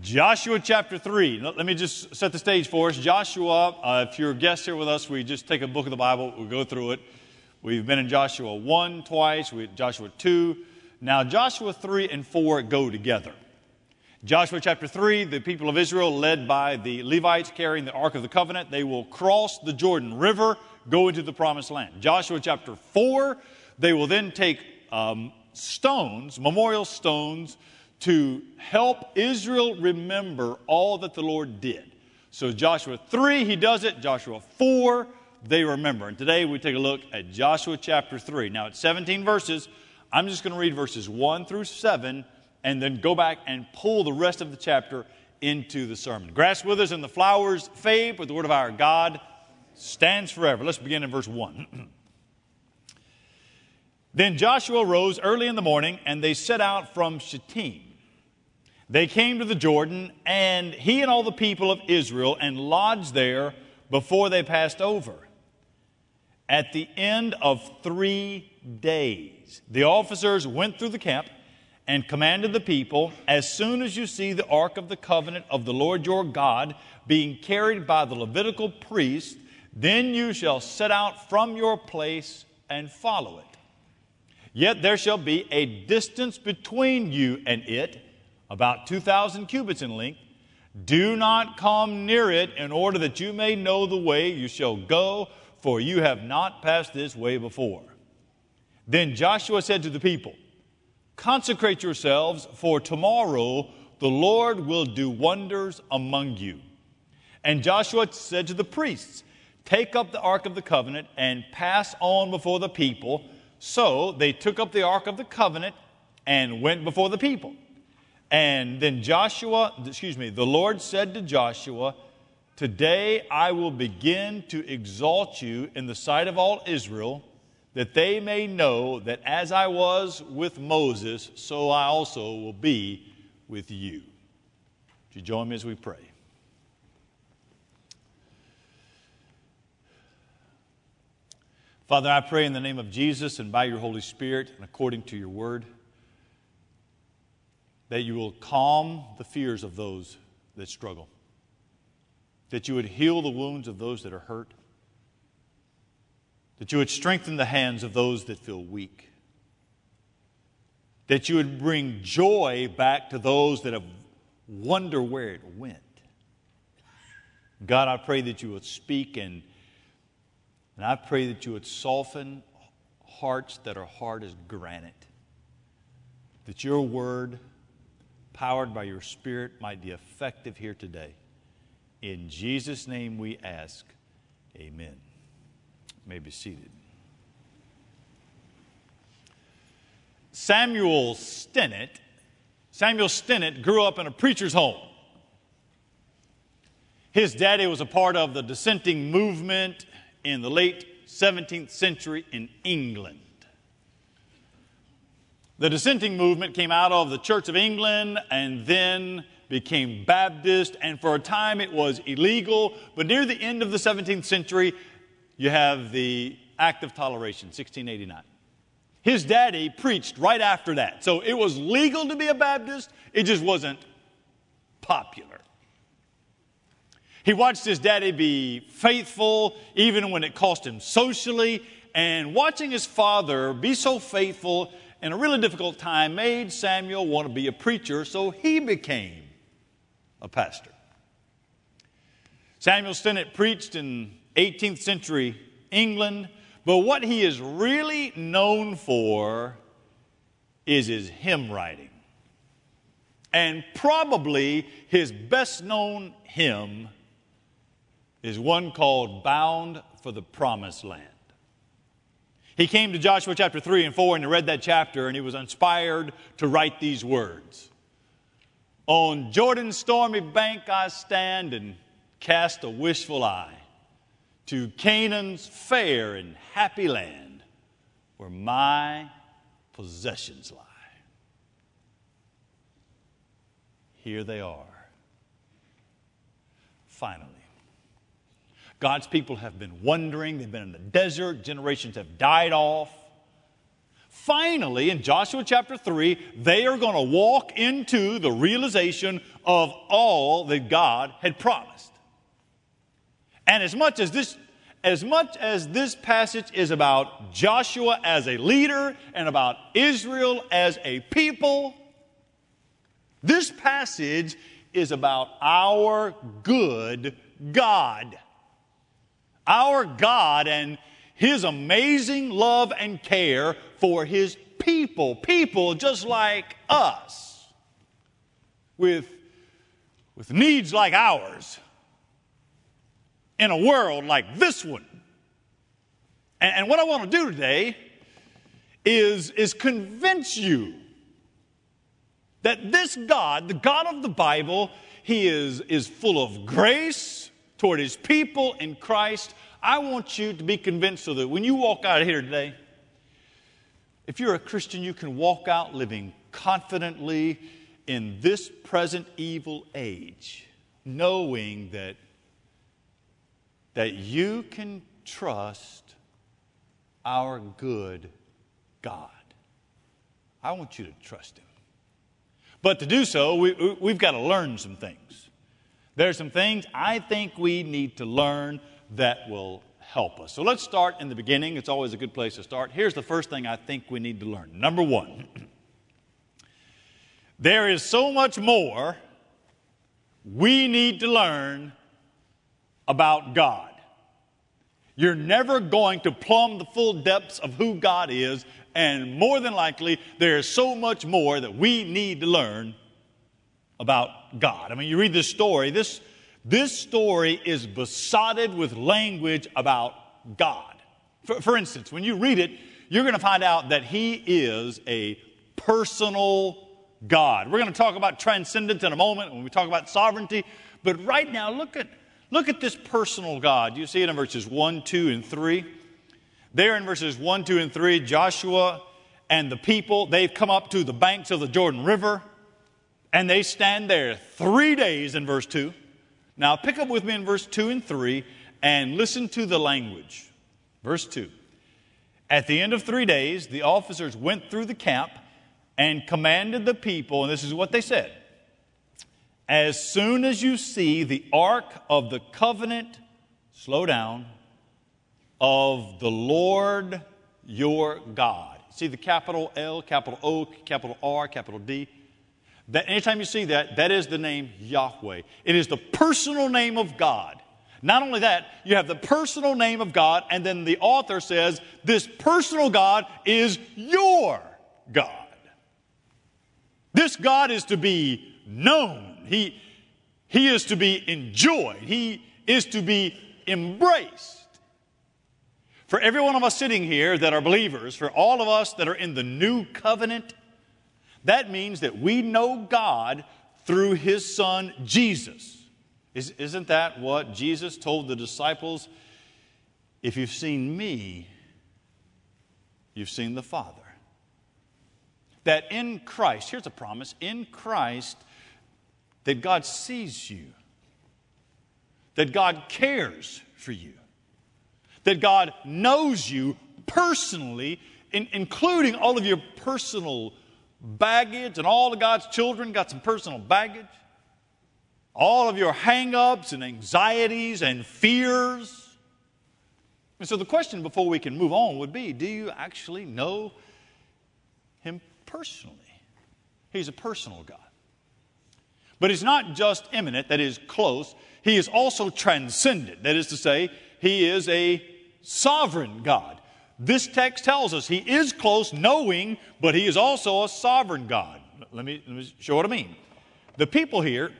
Joshua chapter 3. Let me just set the stage for us. Joshua, uh, if you're a guest here with us, we just take a book of the Bible, we go through it. We've been in Joshua 1 twice, we Joshua 2. Now, Joshua 3 and 4 go together. Joshua chapter 3, the people of Israel, led by the Levites carrying the Ark of the Covenant, they will cross the Jordan River, go into the promised land. Joshua chapter 4, they will then take um, stones, memorial stones, to help Israel remember all that the Lord did. So, Joshua 3, he does it. Joshua 4, they remember. And today we take a look at Joshua chapter 3. Now, it's 17 verses. I'm just going to read verses 1 through 7 and then go back and pull the rest of the chapter into the sermon. Grass withers and the flowers fade, but the word of our God stands forever. Let's begin in verse 1. then Joshua rose early in the morning, and they set out from Shittim. They came to the Jordan, and he and all the people of Israel, and lodged there before they passed over. At the end of three days, the officers went through the camp and commanded the people As soon as you see the ark of the covenant of the Lord your God being carried by the Levitical priest, then you shall set out from your place and follow it. Yet there shall be a distance between you and it about 2,000 cubits in length. Do not come near it in order that you may know the way you shall go, for you have not passed this way before. Then Joshua said to the people, Consecrate yourselves, for tomorrow the Lord will do wonders among you. And Joshua said to the priests, Take up the ark of the covenant and pass on before the people. So they took up the ark of the covenant and went before the people. And then Joshua, excuse me, the Lord said to Joshua, Today I will begin to exalt you in the sight of all Israel, that they may know that as I was with Moses, so I also will be with you. Would you join me as we pray? Father, I pray in the name of Jesus and by your Holy Spirit and according to your word that you will calm the fears of those that struggle, that you would heal the wounds of those that are hurt, that you would strengthen the hands of those that feel weak, that you would bring joy back to those that have wonder where it went. God, I pray that you would speak and, and I pray that you would soften hearts that are hard as granite. That your word powered by your Spirit, might be effective here today. In Jesus' name we ask, Amen. You may be seated. Samuel Stennett, Samuel Stennett grew up in a preacher's home. His daddy was a part of the dissenting movement in the late 17th century in England. The dissenting movement came out of the Church of England and then became Baptist, and for a time it was illegal. But near the end of the 17th century, you have the Act of Toleration, 1689. His daddy preached right after that. So it was legal to be a Baptist, it just wasn't popular. He watched his daddy be faithful, even when it cost him socially, and watching his father be so faithful in a really difficult time, made Samuel want to be a preacher, so he became a pastor. Samuel Stennett preached in 18th century England, but what he is really known for is his hymn writing. And probably his best known hymn is one called Bound for the Promised Land. He came to Joshua chapter 3 and 4 and he read that chapter and he was inspired to write these words On Jordan's stormy bank I stand and cast a wishful eye to Canaan's fair and happy land where my possessions lie. Here they are. Finally. God's people have been wandering, they've been in the desert, generations have died off. Finally, in Joshua chapter 3, they are going to walk into the realization of all that God had promised. And as much as this as much as this passage is about Joshua as a leader and about Israel as a people, this passage is about our good God. Our God and His amazing love and care for His people, people just like us, with, with needs like ours in a world like this one. And, and what I want to do today is, is convince you that this God, the God of the Bible, He is, is full of grace toward His people in Christ. I want you to be convinced so that when you walk out of here today, if you're a Christian, you can walk out living confidently in this present evil age, knowing that that you can trust our good God. I want you to trust Him. But to do so, we, we've got to learn some things. There are some things I think we need to learn that will help us. So let's start in the beginning. It's always a good place to start. Here's the first thing I think we need to learn. Number one, there is so much more we need to learn about God. You're never going to plumb the full depths of who God is, and more than likely, there's so much more that we need to learn about God. I mean, you read this story, this, this story is besotted with language about God. For, for instance, when you read it, you're going to find out that He is a personal God. We're going to talk about transcendence in a moment when we talk about sovereignty, but right now, look at Look at this personal God. You see it in verses 1, 2, and 3. There in verses 1, 2, and 3, Joshua and the people, they've come up to the banks of the Jordan River and they stand there three days in verse 2. Now pick up with me in verse 2 and 3 and listen to the language. Verse 2. At the end of three days, the officers went through the camp and commanded the people, and this is what they said as soon as you see the ark of the covenant, slow down, of the Lord your God. See the capital L, capital O, capital R, capital D. That anytime you see that, that is the name Yahweh. It is the personal name of God. Not only that, you have the personal name of God, and then the author says, This personal God is your God. This God is to be known. He, he is to be enjoyed. He is to be embraced. For every one of us sitting here that are believers, for all of us that are in the new covenant, that means that we know God through his son Jesus. Is, isn't that what Jesus told the disciples? If you've seen me, you've seen the Father. That in Christ, here's a promise in Christ, that God sees you, that God cares for you, that God knows you personally, in, including all of your personal baggage, and all of God's children got some personal baggage, all of your hang ups and anxieties and fears. And so the question before we can move on would be do you actually know Him personally? He's a personal God. But he's not just immanent, that is, close. He is also transcendent. That is to say, he is a sovereign God. This text tells us he is close, knowing, but he is also a sovereign God. Let me, let me show what I mean. The people here,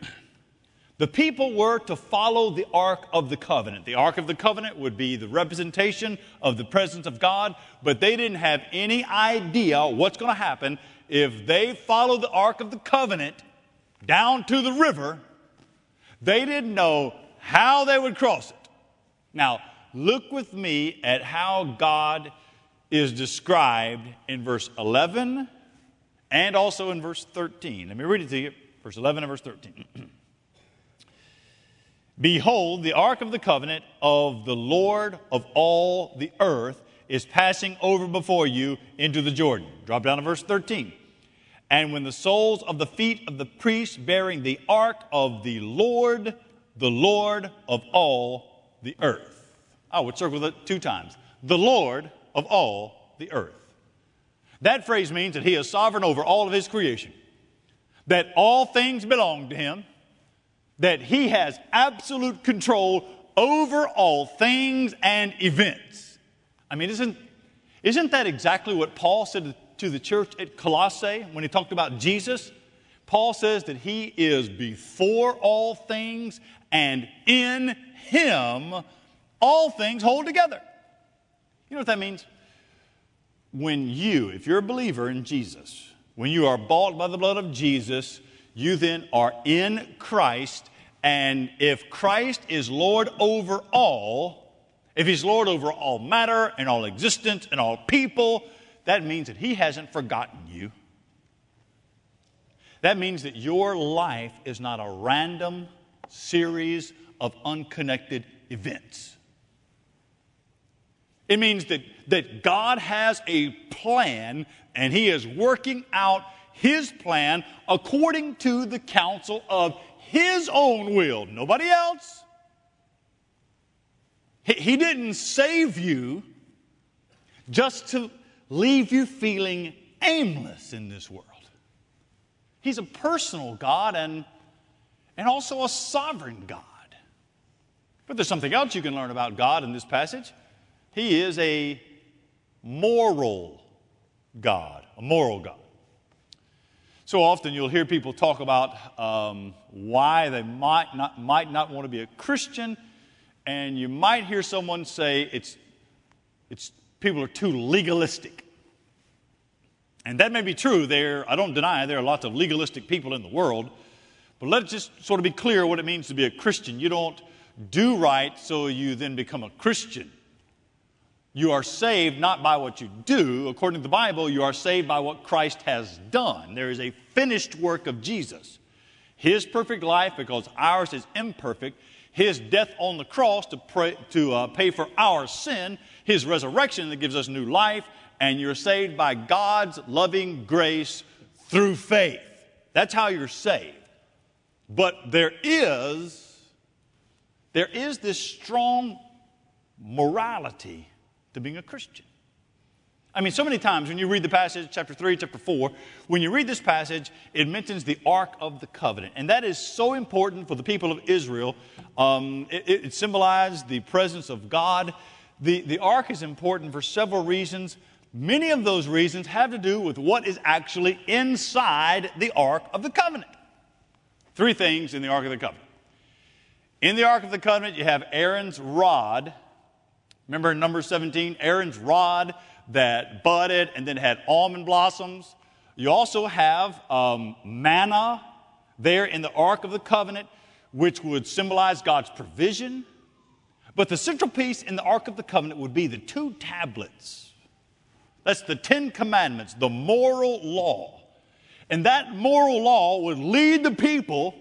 the people were to follow the Ark of the Covenant. The Ark of the Covenant would be the representation of the presence of God, but they didn't have any idea what's going to happen if they follow the Ark of the Covenant down to the river, they didn't know how they would cross it. Now, look with me at how God is described in verse 11 and also in verse 13. Let me read it to you, verse 11 and verse 13. Behold, the ark of the covenant of the Lord of all the earth is passing over before you into the Jordan. Drop down to verse 13. And when the soles of the feet of the priests bearing the ark of the Lord, the Lord of all the earth. I would circle it two times. The Lord of all the earth. That phrase means that he is sovereign over all of his creation, that all things belong to him, that he has absolute control over all things and events. I mean, isn't, isn't that exactly what Paul said to the church at Colossae when he talked about Jesus? Paul says that he is before all things, and in him all things hold together. You know what that means? When you, if you're a believer in Jesus, when you are bought by the blood of Jesus, you then are in Christ and if Christ is Lord over all, if He's Lord over all matter and all existence and all people, that means that He hasn't forgotten you. That means that your life is not a random series of unconnected events. It means that, that God has a plan and He is working out His plan according to the counsel of his own will, nobody else. He, he didn't save you just to leave you feeling aimless in this world. He's a personal God and, and also a sovereign God. But there's something else you can learn about God in this passage. He is a moral God, a moral God. So often you'll hear people talk about um, why they might not, might not want to be a Christian, and you might hear someone say it's, it's, people are too legalistic. And that may be true. There, I don't deny there are lots of legalistic people in the world, but let's just sort of be clear what it means to be a Christian. You don't do right so you then become a Christian. You are saved not by what you do. According to the Bible, you are saved by what Christ has done. There is a finished work of Jesus. His perfect life, because ours is imperfect, his death on the cross to, pray, to uh, pay for our sin, his resurrection that gives us new life, and you're saved by God's loving grace through faith. That's how you're saved. But there is, there is this strong morality to being a Christian. I mean, so many times when you read the passage, chapter 3, chapter 4, when you read this passage, it mentions the Ark of the Covenant. And that is so important for the people of Israel. Um, it, it, symbolized the presence of God. The, the Ark is important for several reasons. Many of those reasons have to do with what is actually inside the Ark of the Covenant. Three things in the Ark of the Covenant. In the Ark of the Covenant, you have Aaron's rod. Remember in number 17, Aaron's rod that budded and then had almond blossoms. You also have um, manna there in the Ark of the Covenant, which would symbolize God's provision. But the central piece in the Ark of the Covenant would be the two tablets. That's the Ten Commandments, the moral law. And that moral law would lead the people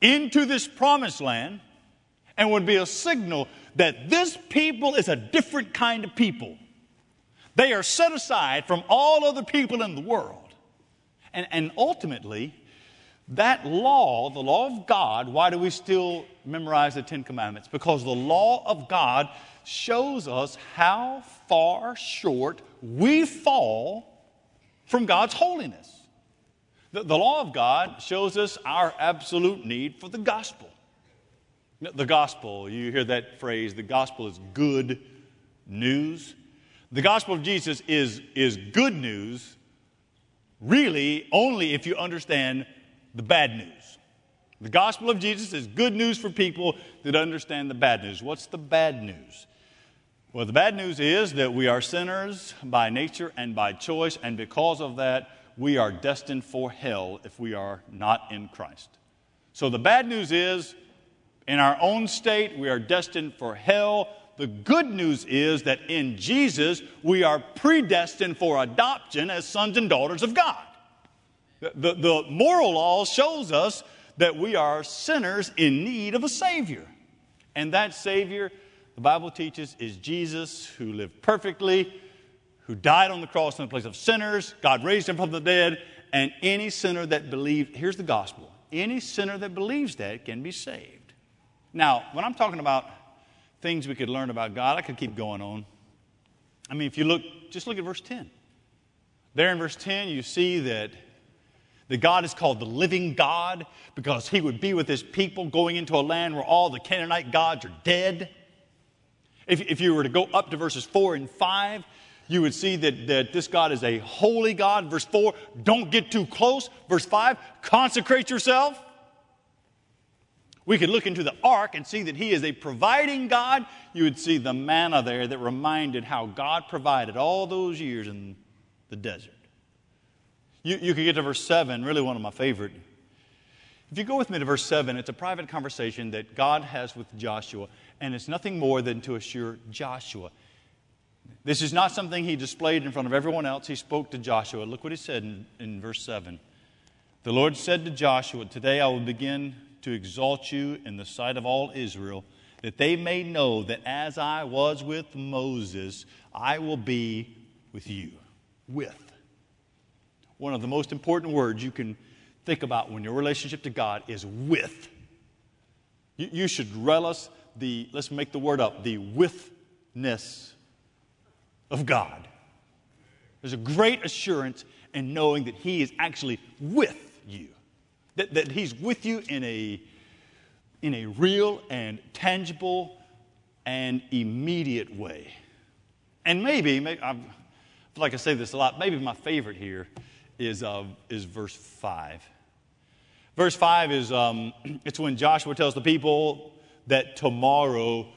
into this promised land and would be a signal that this people is a different kind of people. They are set aside from all other people in the world. And, and ultimately, that law, the law of God, why do we still memorize the Ten Commandments? Because the law of God shows us how far short we fall from God's holiness. The, the law of God shows us our absolute need for the gospel. The gospel, you hear that phrase, the gospel is good news. The gospel of Jesus is, is good news, really, only if you understand the bad news. The gospel of Jesus is good news for people that understand the bad news. What's the bad news? Well, the bad news is that we are sinners by nature and by choice, and because of that, we are destined for hell if we are not in Christ. So the bad news is, in our own state, we are destined for hell the good news is that in Jesus, we are predestined for adoption as sons and daughters of God. The, the moral law shows us that we are sinners in need of a Savior. And that Savior, the Bible teaches, is Jesus who lived perfectly, who died on the cross in the place of sinners. God raised him from the dead, and any sinner that believes, here's the gospel any sinner that believes that can be saved. Now, when I'm talking about things we could learn about God, I could keep going on. I mean, if you look, just look at verse 10. There in verse 10, you see that, that God is called the living God because he would be with his people going into a land where all the Canaanite gods are dead. If, if you were to go up to verses 4 and 5, you would see that, that this God is a holy God. Verse 4, don't get too close. Verse 5, consecrate yourself. We could look into the ark and see that he is a providing God. You would see the manna there that reminded how God provided all those years in the desert. You, you could get to verse 7, really one of my favorite. If you go with me to verse 7, it's a private conversation that God has with Joshua, and it's nothing more than to assure Joshua this is not something he displayed in front of everyone else. He spoke to Joshua. Look what he said in, in verse 7. The Lord said to Joshua, Today I will begin to exalt you in the sight of all Israel, that they may know that as I was with Moses, I will be with you. With. One of the most important words you can think about when your relationship to God is with. You, you should relish the, let's make the word up, the withness of God. There's a great assurance in knowing that He is actually with you, that, that He's with you in a, in a real and tangible and immediate way. And maybe, maybe I feel like I say this a lot, maybe my favorite here is, uh, is verse 5. Verse 5 is um, it's when Joshua tells the people that tomorrow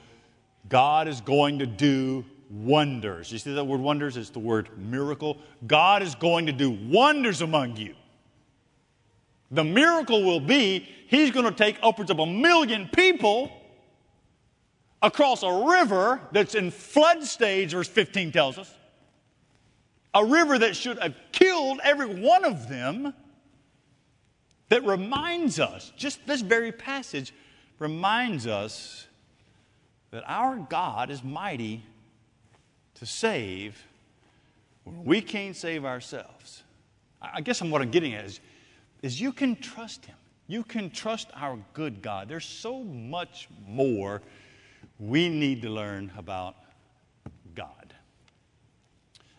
God is going to do wonders. You see that word wonders? It's the word miracle. God is going to do wonders among you. The miracle will be He's going to take upwards of a million people across a river that's in flood stage, verse 15 tells us. A river that should have killed every one of them. That reminds us, just this very passage reminds us that our God is mighty to save when we can't save ourselves. I guess I'm what I'm getting at is, is you can trust Him. You can trust our good God. There's so much more we need to learn about God.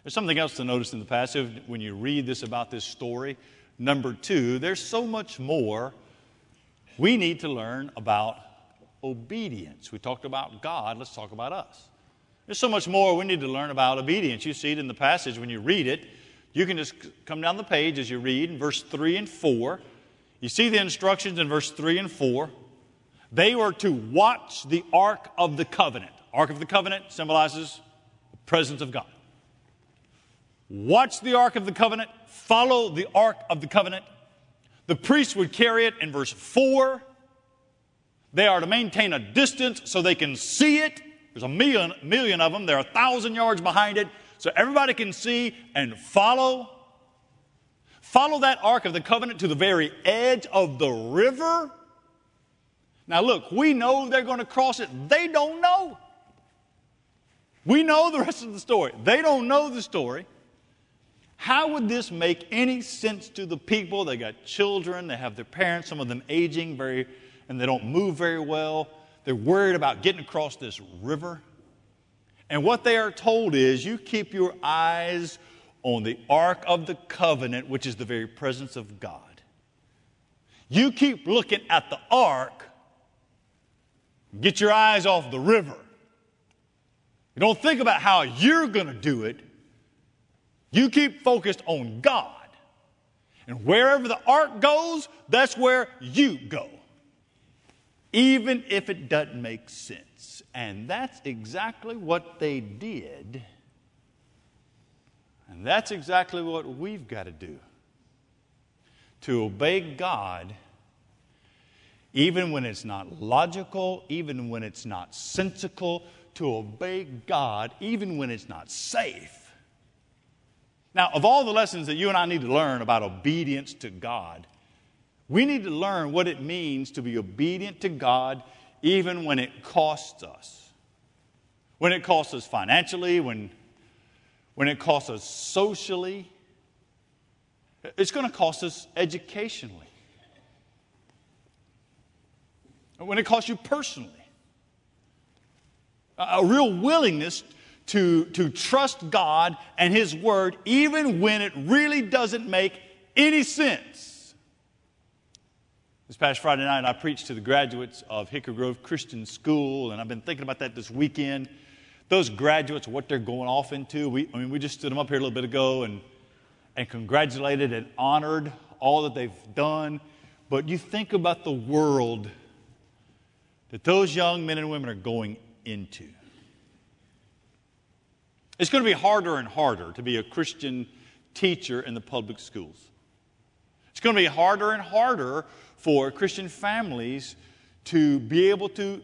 There's something else to notice in the passage when you read this about this story. Number two, there's so much more we need to learn about obedience. We talked about God, let's talk about us. There's so much more we need to learn about obedience. You see it in the passage when you read it. You can just come down the page as you read in verse 3 and 4. You see the instructions in verse 3 and 4. They were to watch the Ark of the Covenant. Ark of the Covenant symbolizes the presence of God. Watch the Ark of the Covenant, follow the Ark of the Covenant. The priest would carry it in verse 4. They are to maintain a distance so they can see it there's a million, million of them. They're a thousand yards behind it, so everybody can see and follow. Follow that Ark of the Covenant to the very edge of the river. Now, look, we know they're going to cross it. They don't know. We know the rest of the story. They don't know the story. How would this make any sense to the people? They got children, they have their parents, some of them aging very, and they don't move very well. They're worried about getting across this river. And what they are told is you keep your eyes on the Ark of the Covenant, which is the very presence of God. You keep looking at the Ark, get your eyes off the river. You don't think about how you're going to do it. You keep focused on God. And wherever the ark goes, that's where you go even if it doesn't make sense. And that's exactly what they did. And that's exactly what we've got to do to obey God, even when it's not logical, even when it's not sensical, to obey God, even when it's not safe. Now, of all the lessons that you and I need to learn about obedience to God, we need to learn what it means to be obedient to God even when it costs us. when it costs us financially, when, when it costs us socially, it's going to cost us educationally. When it costs you personally. A real willingness to, to trust God and His Word, even when it really doesn't make any sense. This past Friday night, I preached to the graduates of Hickory Grove Christian School, and I've been thinking about that this weekend. Those graduates, what they're going off into. We, I mean, we just stood them up here a little bit ago and, and congratulated and honored all that they've done. But you think about the world that those young men and women are going into. It's going to be harder and harder to be a Christian teacher in the public schools. It's going to be harder and harder for Christian families to be able to,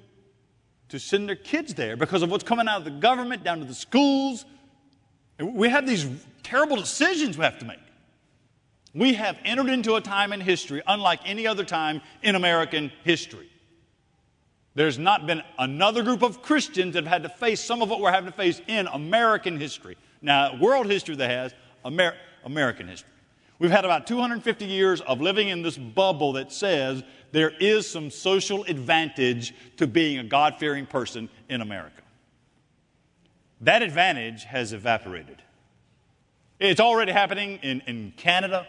to send their kids there because of what's coming out of the government down to the schools. We have these terrible decisions we have to make. We have entered into a time in history unlike any other time in American history. There's not been another group of Christians that have had to face some of what we're having to face in American history. Now, world history that has, Amer- American history. We've had about 250 years of living in this bubble that says there is some social advantage to being a God fearing person in America. That advantage has evaporated. It's already happening in, in Canada,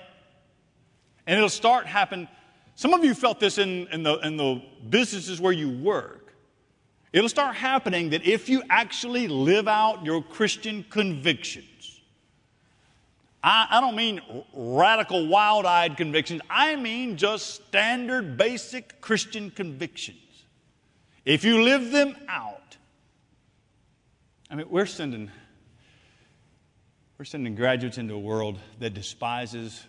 and it'll start happening some of you felt this in, in, the, in the businesses where you work. It'll start happening that if you actually live out your Christian convictions, I, I don't mean radical, wild eyed convictions, I mean just standard, basic Christian convictions. If you live them out, I mean, we're sending, we're sending graduates into a world that despises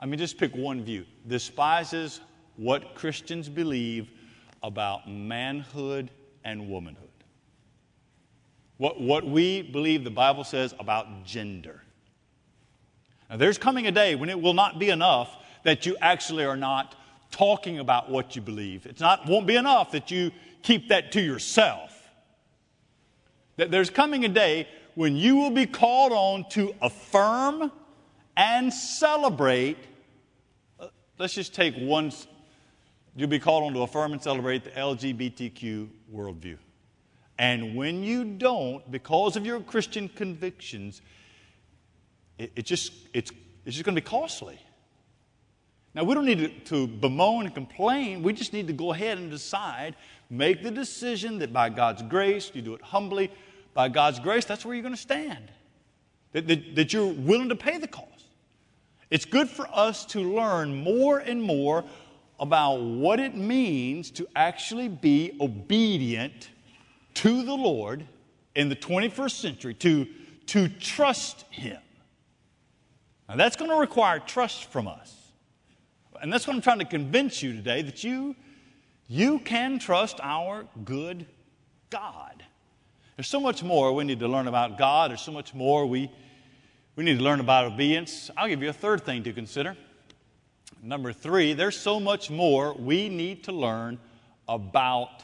I mean, just pick one view. Despises what Christians believe about manhood and womanhood. What, what we believe the Bible says about gender. Now, there's coming a day when it will not be enough that you actually are not talking about what you believe. It won't be enough that you keep that to yourself. That there's coming a day when you will be called on to affirm and celebrate. Let's just take one. You'll be called on to affirm and celebrate the LGBTQ worldview. And when you don't, because of your Christian convictions, it, it just, it's, it's just going to be costly. Now, we don't need to, to bemoan and complain. We just need to go ahead and decide, make the decision that by God's grace, you do it humbly. By God's grace, that's where you're going to stand. That, that, that you're willing to pay the cost. It's good for us to learn more and more about what it means to actually be obedient to the Lord in the 21st century, to, to trust Him. Now, that's going to require trust from us. And that's what I'm trying to convince you today that you, you can trust our good God. There's so much more we need to learn about God. There's so much more we we need to learn about obedience. I'll give you a third thing to consider. Number three, there's so much more we need to learn about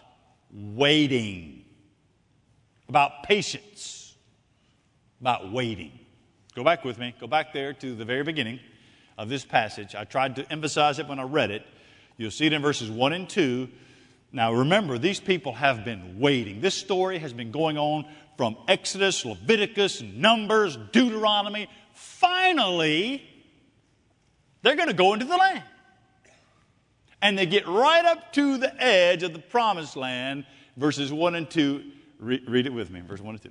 waiting, about patience, about waiting. Go back with me. Go back there to the very beginning of this passage. I tried to emphasize it when I read it. You'll see it in verses 1 and 2. Now remember, these people have been waiting. This story has been going on from Exodus, Leviticus, Numbers, Deuteronomy. Finally, they're going to go into the land. And they get right up to the edge of the promised land, verses 1 and 2. Re- read it with me, verse 1 and 2.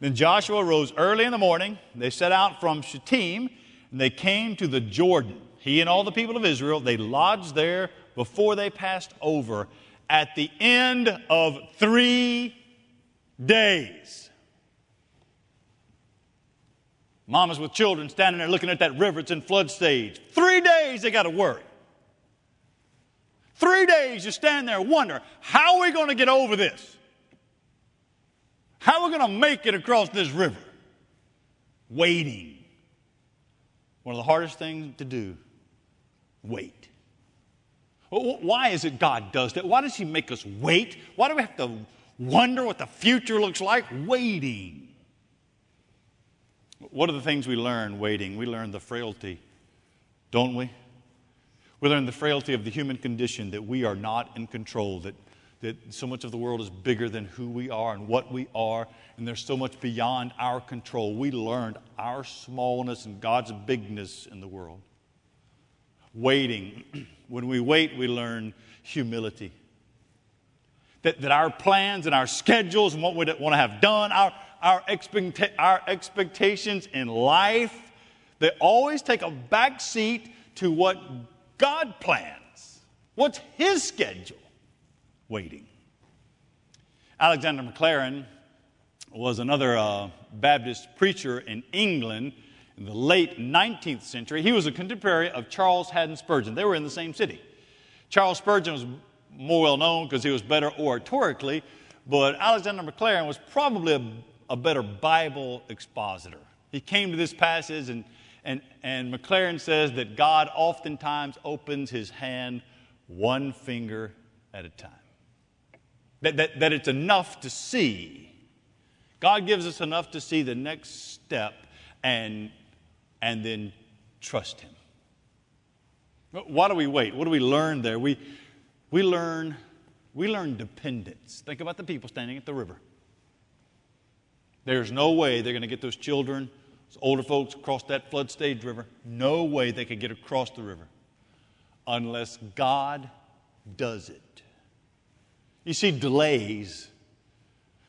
Then Joshua rose early in the morning. They set out from Shittim, and they came to the Jordan. He and all the people of Israel, they lodged there before they passed over. At the end of three days. Mamas with children standing there looking at that river, it's in flood stage. Three days they got to worry. Three days you stand there wonder, how are we going to get over this? How are we going to make it across this river? Waiting. One of the hardest things to do. Wait. Why is it God does that? Why does He make us wait? Why do we have to wonder what the future looks like? Waiting. What are the things we learn waiting? We learn the frailty, don't we? We learn the frailty of the human condition that we are not in control, that, that so much of the world is bigger than who we are and what we are, and there's so much beyond our control. We learned our smallness and God's bigness in the world. Waiting. When we wait, we learn humility. That, that our plans and our schedules and what we want to have done, our, our, expecta- our expectations in life, they always take a back seat to what God plans. What's His schedule? Waiting. Alexander Maclaren was another uh, Baptist preacher in England in the late 19th century. He was a contemporary of Charles Haddon Spurgeon. They were in the same city. Charles Spurgeon was more well known because he was better oratorically, but Alexander Maclaren was probably a, a better Bible expositor. He came to this passage, and, and, and Maclaren says that God oftentimes opens his hand one finger at a time. That, that, that it's enough to see. God gives us enough to see the next step and, and then trust Him. Why do we wait? What do we learn there? We, we, learn, we learn dependence. Think about the people standing at the river. There's no way they're going to get those children, those older folks across that flood stage river. No way they could get across the river unless God does it. You see, delays,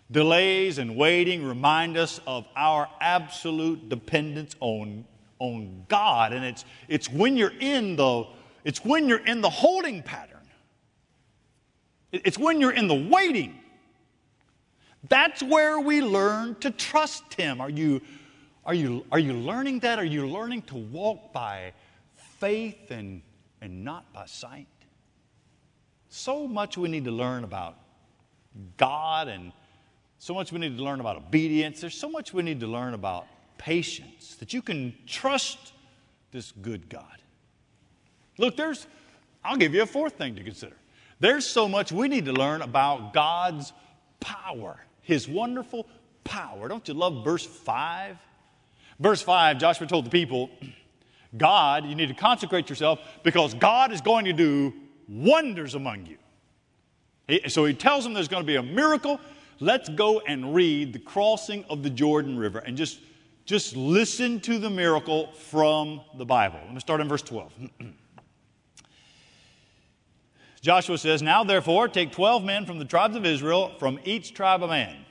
delays and waiting remind us of our absolute dependence on, on God. And it's, it's when you're in the it's when you're in the holding pattern. It's when you're in the waiting. That's where we learn to trust Him. Are you, are you, are you learning that? Are you learning to walk by faith and, and not by sight? So much we need to learn about God and so much we need to learn about obedience. There's so much we need to learn about patience that you can trust this good God. Look, there's, I'll give you a fourth thing to consider. There's so much we need to learn about God's power, His wonderful power. Don't you love verse 5? Verse 5, Joshua told the people, God, you need to consecrate yourself because God is going to do wonders among you. He, so he tells them there's going to be a miracle. Let's go and read the crossing of the Jordan River and just, just listen to the miracle from the Bible. Let me start in verse 12. Joshua says, Now therefore, take 12 men from the tribes of Israel, from each tribe a man.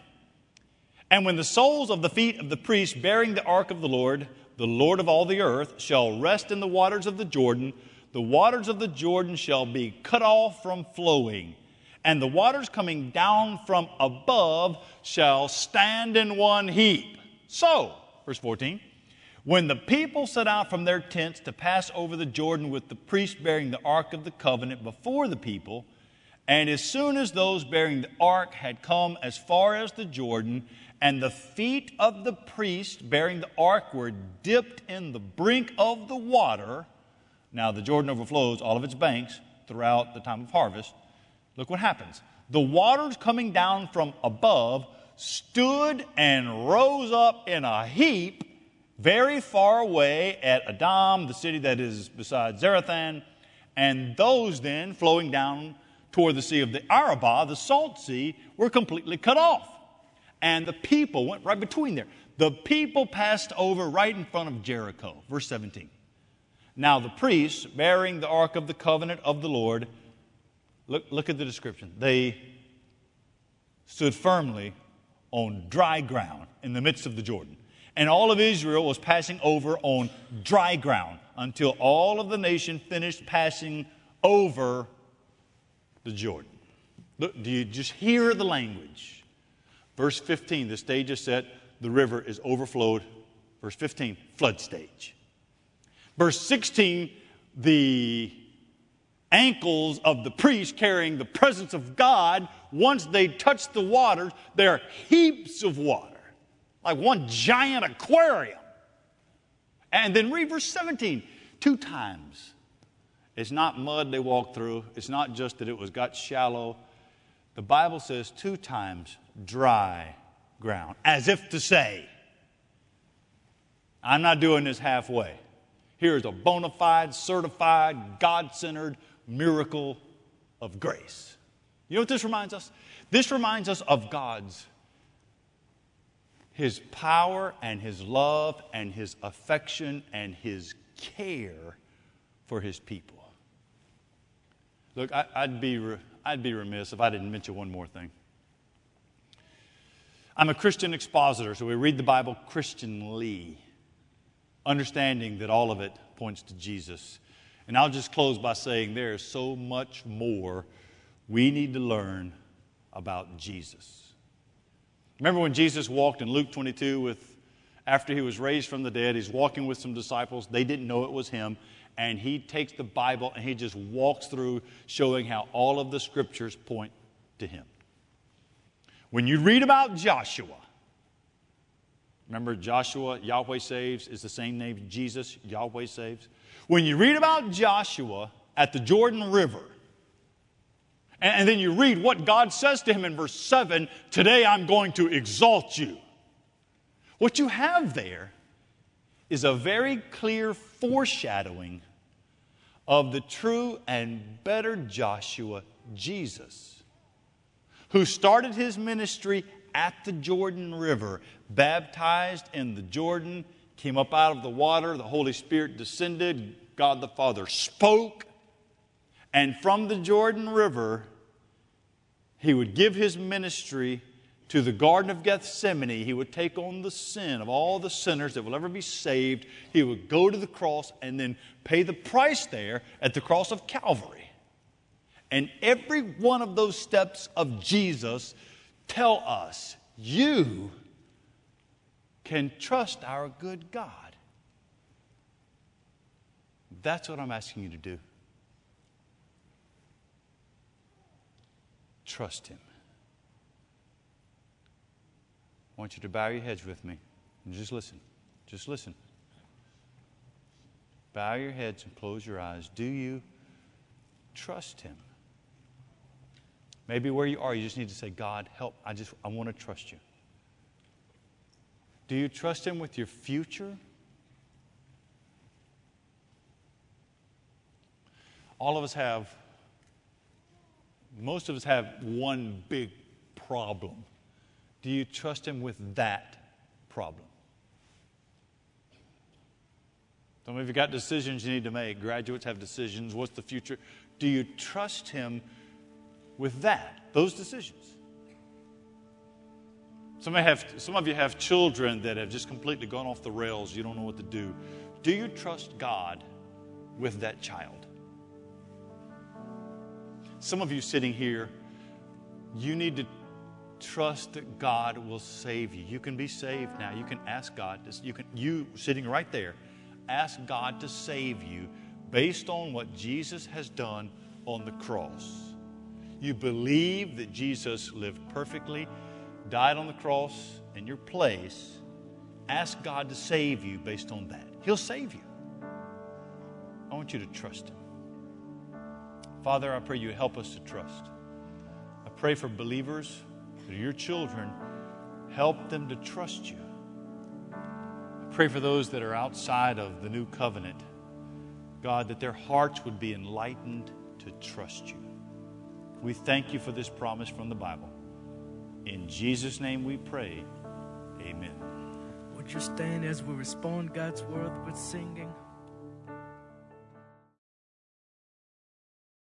And when the soles of the feet of the priests bearing the ark of the Lord, the Lord of all the earth, shall rest in the waters of the Jordan, the waters of the Jordan shall be cut off from flowing, and the waters coming down from above shall stand in one heap. So, verse 14, when the people set out from their tents to pass over the Jordan with the priest bearing the ark of the covenant before the people, and as soon as those bearing the ark had come as far as the Jordan, and the feet of the priest bearing the ark were dipped in the brink of the water, now, the Jordan overflows all of its banks throughout the time of harvest. Look what happens. The waters coming down from above stood and rose up in a heap very far away at Adam, the city that is beside Zarethan, and those then flowing down toward the Sea of the Arabah, the Salt Sea, were completely cut off. And the people went right between there. The people passed over right in front of Jericho. Verse 17. Now the priests bearing the ark of the covenant of the Lord, look, look at the description. They stood firmly on dry ground in the midst of the Jordan. And all of Israel was passing over on dry ground until all of the nation finished passing over the Jordan. Look, do you just hear the language? Verse 15, the stage is set, the river is overflowed. Verse 15, flood stage. Verse 16, the ankles of the priest carrying the presence of God, once they touch the waters, there are heaps of water, like one giant aquarium. And then read verse 17, two times. It's not mud they walked through. It's not just that it was got shallow. The Bible says two times dry ground, as if to say, I'm not doing this halfway. Here's a bona fide, certified, God centered miracle of grace. You know what this reminds us? This reminds us of God's his power and his love and his affection and his care for his people. Look, I, would be, I'd be remiss if I didn't mention one more thing. I'm a Christian expositor, so we read the Bible Christianly, understanding that all of it points to Jesus. And I'll just close by saying there is so much more we need to learn about Jesus. Remember when Jesus walked in Luke 22 with after he was raised from the dead, he's walking with some disciples. They didn't know it was him and he takes the Bible and he just walks through showing how all of the scriptures point to him. When you read about Joshua, remember Joshua, Yahweh saves, is the same name Jesus, Yahweh saves. When you read about Joshua at the Jordan River, and, then you read what God says to him in verse 7 Today I'm going to exalt you. What you have there is a very clear foreshadowing of the true and better Joshua, Jesus, who started his ministry at the Jordan River, baptized in the Jordan, came up out of the water, the Holy Spirit descended, God the Father spoke, and from the Jordan River, he would give his ministry to the Garden of Gethsemane, he would take on the sin of all the sinners that will ever be saved. He would go to the cross and then pay the price there at the cross of Calvary. And every one of those steps of Jesus tell us you can trust our good God. That's what I'm asking you to do. Trust Him. I want you to bow your heads with me and just listen. Just listen. Bow your heads and close your eyes. Do you trust Him? Maybe where you are, you just need to say, God, help. I just, I want to trust you. Do you trust Him with your future? All of us have, most of us have one big problem do you trust Him with that problem? Some of you got decisions you need to make. Graduates have decisions. What's the future? Do you trust Him with that, those decisions? Some of, have, some of you have children that have just completely gone off the rails. You don't know what to do. Do you trust God with that child? Some of you sitting here, you need to trust that God will save you. You can be saved now. You can ask God. You can you sitting right there, ask God to save you based on what Jesus has done on the cross. You believe that Jesus lived perfectly, died on the cross in your place. Ask God to save you based on that. He'll save you. I want you to trust Him. Father, I pray you help us to trust. I pray for believers are your children, help them to trust you. I pray for those that are outside of the new covenant, God, that their hearts would be enlightened to trust you. We thank you for this promise from the Bible. In Jesus' name we pray. Amen. Would you stand as we respond God's word with singing?